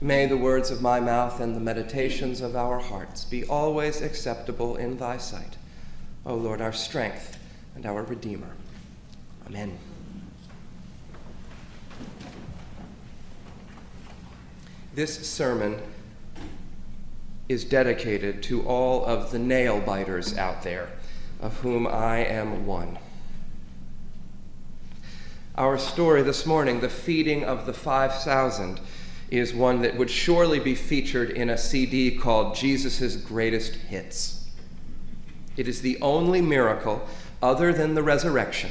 May the words of my mouth and the meditations of our hearts be always acceptable in thy sight, O Lord, our strength and our Redeemer. Amen. This sermon is dedicated to all of the nail biters out there, of whom I am one. Our story this morning, the feeding of the 5,000, is one that would surely be featured in a CD called Jesus' Greatest Hits. It is the only miracle, other than the resurrection,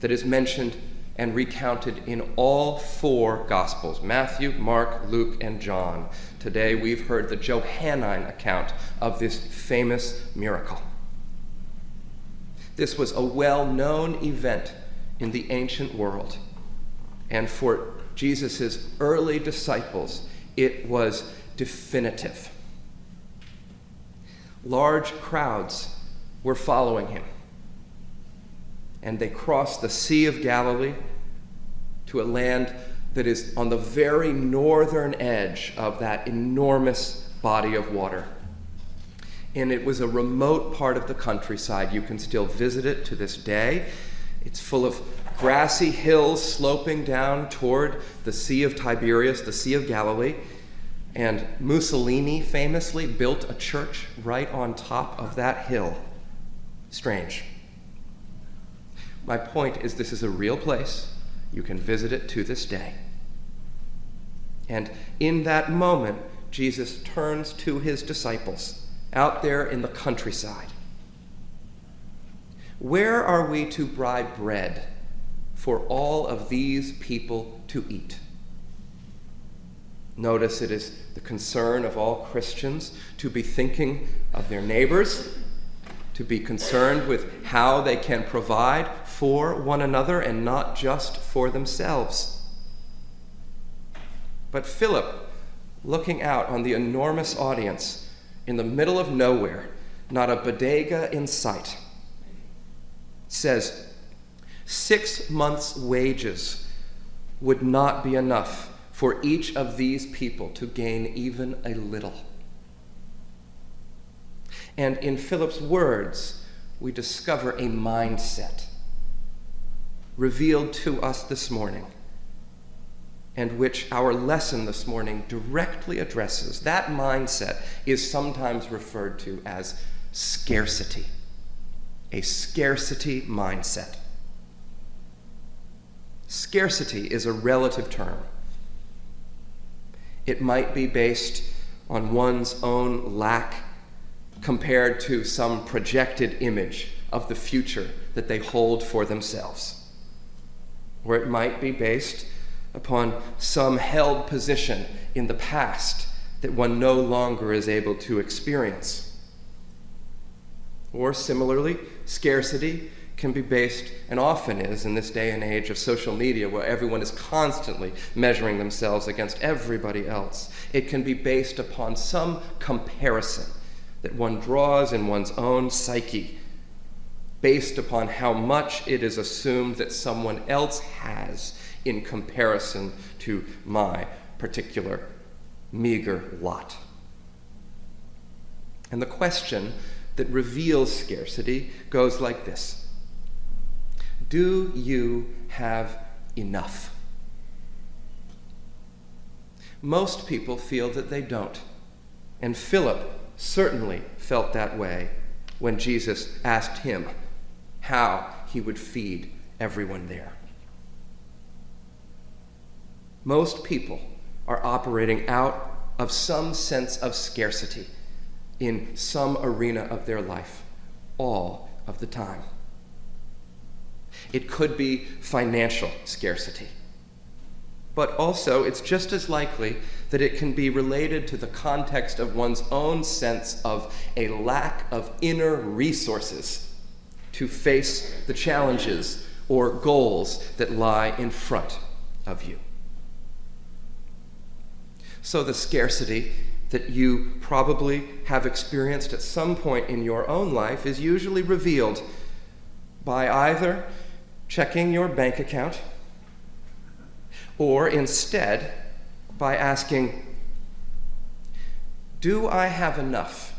that is mentioned and recounted in all four Gospels Matthew, Mark, Luke, and John. Today we've heard the Johannine account of this famous miracle. This was a well known event in the ancient world, and for Jesus' early disciples, it was definitive. Large crowds were following him, and they crossed the Sea of Galilee to a land that is on the very northern edge of that enormous body of water. And it was a remote part of the countryside. You can still visit it to this day. It's full of grassy hills sloping down toward the Sea of Tiberias, the Sea of Galilee. And Mussolini famously built a church right on top of that hill. Strange. My point is, this is a real place. You can visit it to this day. And in that moment, Jesus turns to his disciples out there in the countryside. Where are we to buy bread for all of these people to eat? Notice it is the concern of all Christians to be thinking of their neighbors, to be concerned with how they can provide for one another and not just for themselves. But Philip, looking out on the enormous audience in the middle of nowhere, not a bodega in sight, says, Six months' wages would not be enough for each of these people to gain even a little. And in Philip's words, we discover a mindset revealed to us this morning and which our lesson this morning directly addresses. That mindset is sometimes referred to as scarcity, a scarcity mindset. Scarcity is a relative term. It might be based on one's own lack compared to some projected image of the future that they hold for themselves. Or it might be based upon some held position in the past that one no longer is able to experience. Or similarly, scarcity can be based, and often is in this day and age of social media where everyone is constantly measuring themselves against everybody else. It can be based upon some comparison that one draws in one's own psyche, based upon how much it is assumed that someone else has in comparison to my particular meager lot. And the question that reveals scarcity goes like this do you have enough? Most people feel that they don't. And Philip certainly felt that way when Jesus asked him how he would feed everyone there. Most people are operating out of some sense of scarcity in some arena of their life all of the time. It could be financial scarcity. But also, it's just as likely that it can be related to the context of one's own sense of a lack of inner resources to face the challenges or goals that lie in front of you. So, the scarcity that you probably have experienced at some point in your own life is usually revealed by either checking your bank account, or instead by asking Do I have enough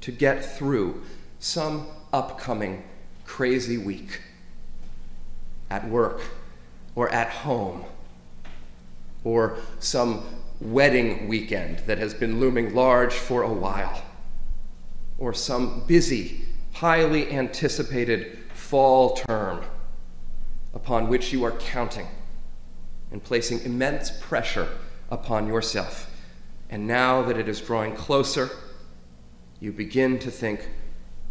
to get through some upcoming crazy week at work or at home or some wedding weekend that has been looming large for a while or some busy, highly anticipated fall term upon which you are counting and placing immense pressure upon yourself. And now that it is drawing closer, you begin to think,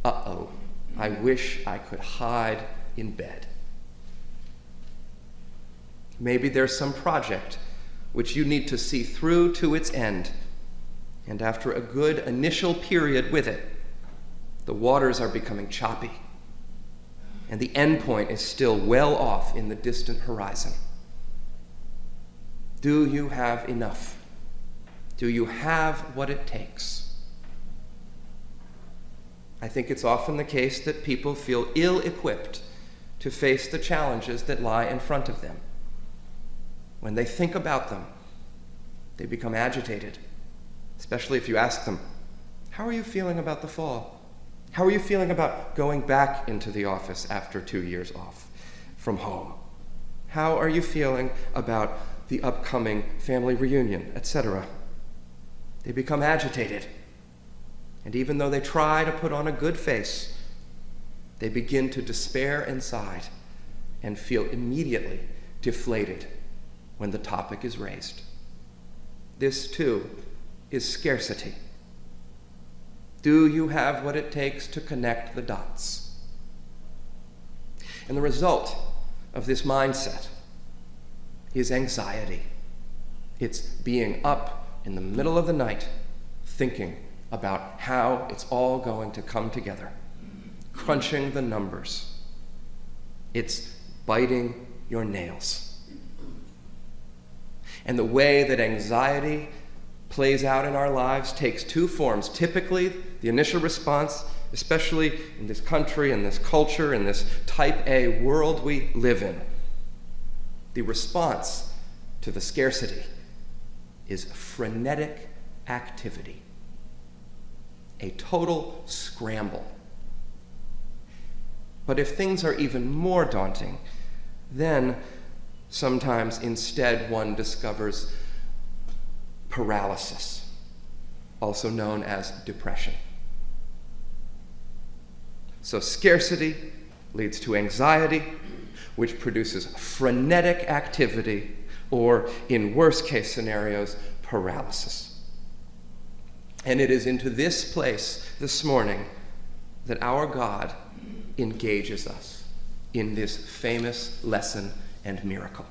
uh oh, I wish I could hide in bed. Maybe there's some project which you need to see through to its end. And after a good initial period with it, the waters are becoming choppy, and the end point is still well off in the distant horizon. Do you have enough? Do you have what it takes? I think it's often the case that people feel ill equipped to face the challenges that lie in front of them. When they think about them, they become agitated, especially if you ask them, How are you feeling about the fall? How are you feeling about going back into the office after two years off from home? How are you feeling about the upcoming family reunion, etc.? They become agitated. And even though they try to put on a good face, they begin to despair inside and feel immediately deflated when the topic is raised. This, too, is scarcity. Do you have what it takes to connect the dots? And the result of this mindset is anxiety. It's being up in the middle of the night thinking about how it's all going to come together, crunching the numbers. It's biting your nails. And the way that anxiety plays out in our lives takes two forms. Typically, the initial response, especially in this country, in this culture, in this type A world we live in, the response to the scarcity is frenetic activity, a total scramble. But if things are even more daunting, then sometimes instead one discovers paralysis, also known as depression. So, scarcity leads to anxiety, which produces frenetic activity, or in worst case scenarios, paralysis. And it is into this place this morning that our God engages us in this famous lesson and miracle.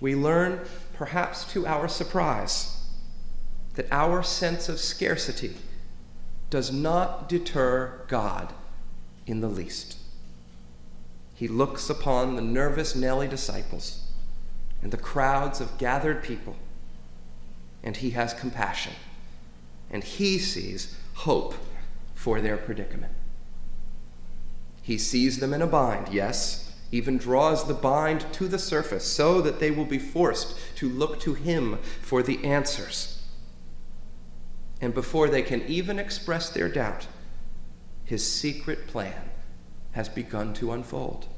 We learn, perhaps to our surprise, that our sense of scarcity does not deter God in the least. He looks upon the nervous Nelly disciples and the crowds of gathered people, and he has compassion, and he sees hope for their predicament. He sees them in a bind, yes, even draws the bind to the surface so that they will be forced to look to him for the answers. And before they can even express their doubt, his secret plan has begun to unfold.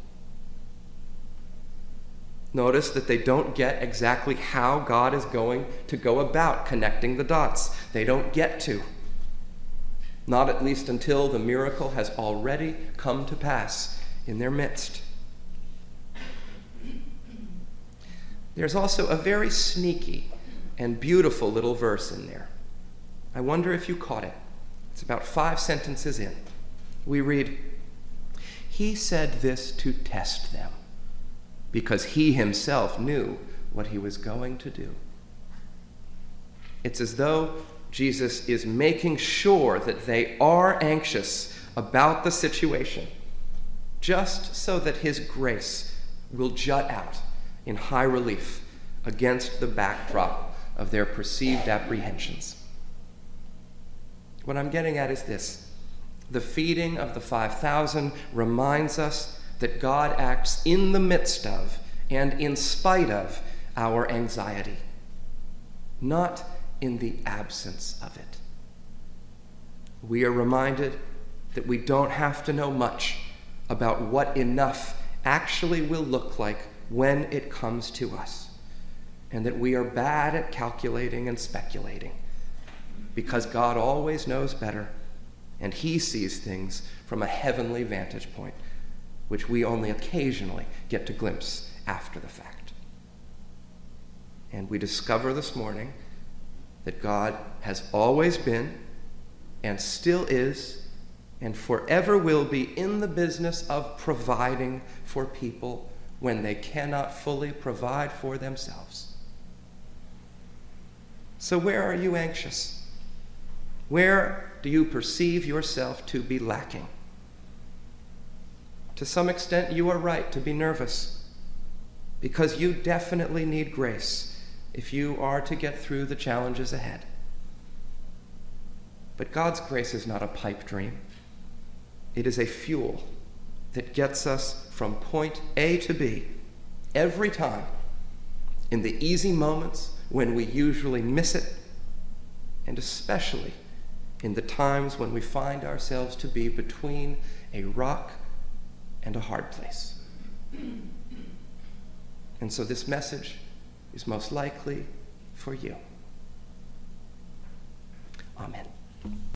Notice that they don't get exactly how God is going to go about connecting the dots. They don't get to not at least until the miracle has already come to pass in their midst. There's also a very sneaky and beautiful little verse in there. I wonder if you caught it. It's about five sentences in. We read, He said this to test them, because he himself knew what he was going to do. It's as though Jesus is making sure that they are anxious about the situation, just so that his grace will jut out in high relief against the backdrop of their perceived apprehensions. What I'm getting at is this the feeding of the 5,000 reminds us that God acts in the midst of and in spite of our anxiety, not in the absence of it. We are reminded that we don't have to know much about what enough actually will look like when it comes to us, and that we are bad at calculating and speculating because God always knows better and He sees things from a heavenly vantage point, which we only occasionally get to glimpse after the fact. And we discover this morning that God has always been and still is and forever will be in the business of providing for people when they cannot fully provide for themselves. So, where are you anxious? Where do you perceive yourself to be lacking? To some extent, you are right to be nervous because you definitely need grace if you are to get through the challenges ahead. But God's grace is not a pipe dream, it is a fuel that gets us from point A to B every time in the easy moments when we usually miss it, and especially in the times when we find ourselves to be between a rock and a hard place. And so this message is most likely for you. Amen.